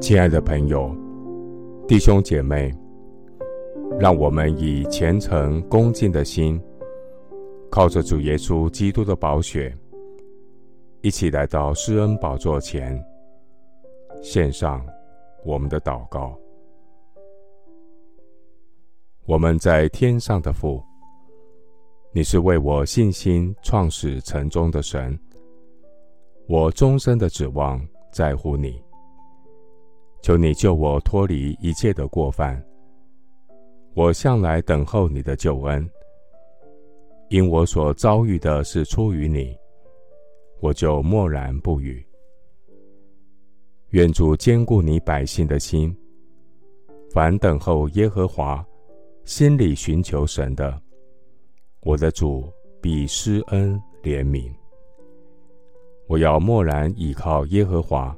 亲爱的朋友、弟兄姐妹，让我们以虔诚恭敬的心，靠着主耶稣基督的宝血，一起来到施恩宝座前，献上我们的祷告。我们在天上的父，你是为我信心创始成终的神，我终身的指望在乎你。求你救我脱离一切的过犯。我向来等候你的救恩，因我所遭遇的是出于你，我就默然不语。愿主坚固你百姓的心，凡等候耶和华、心里寻求神的，我的主必施恩怜悯。我要默然倚靠耶和华，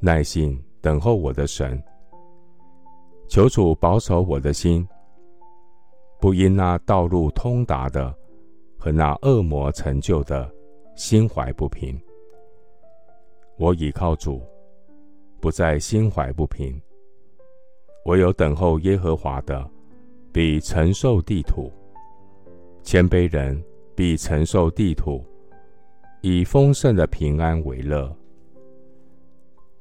耐心。等候我的神，求主保守我的心，不因那道路通达的和那恶魔成就的心怀不平。我倚靠主，不再心怀不平。唯有等候耶和华的，必承受地土；谦卑人必承受地土，以丰盛的平安为乐。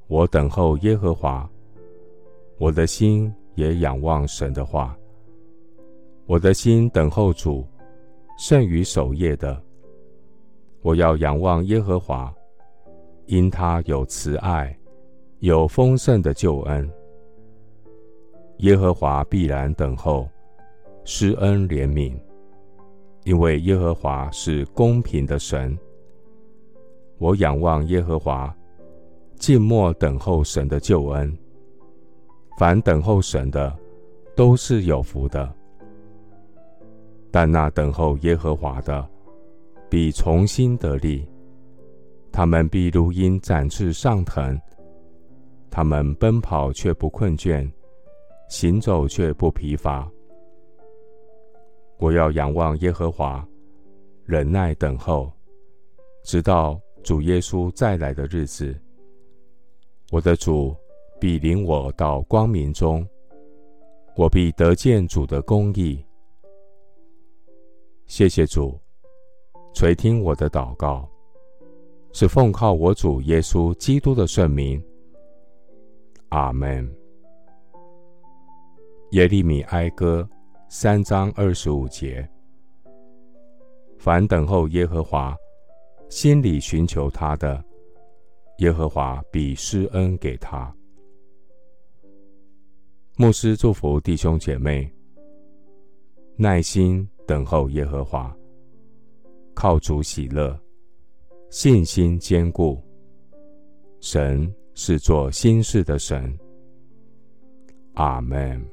我等候耶和华，我的心也仰望神的话。我的心等候主，胜于守夜的。我要仰望耶和华，因他有慈爱，有丰盛的救恩。耶和华必然等候，施恩怜悯，因为耶和华是公平的神。我仰望耶和华。静默等候神的救恩，凡等候神的，都是有福的。但那等候耶和华的，必重新得力，他们必如鹰展翅上腾，他们奔跑却不困倦，行走却不疲乏。我要仰望耶和华，忍耐等候，直到主耶稣再来的日子。我的主必领我到光明中，我必得见主的公义。谢谢主垂听我的祷告，是奉靠我主耶稣基督的圣名。阿门。耶利米哀歌三章二十五节：凡等候耶和华，心里寻求他的。耶和华必施恩给他。牧师祝福弟兄姐妹，耐心等候耶和华，靠主喜乐，信心坚固。神是做心事的神。阿门。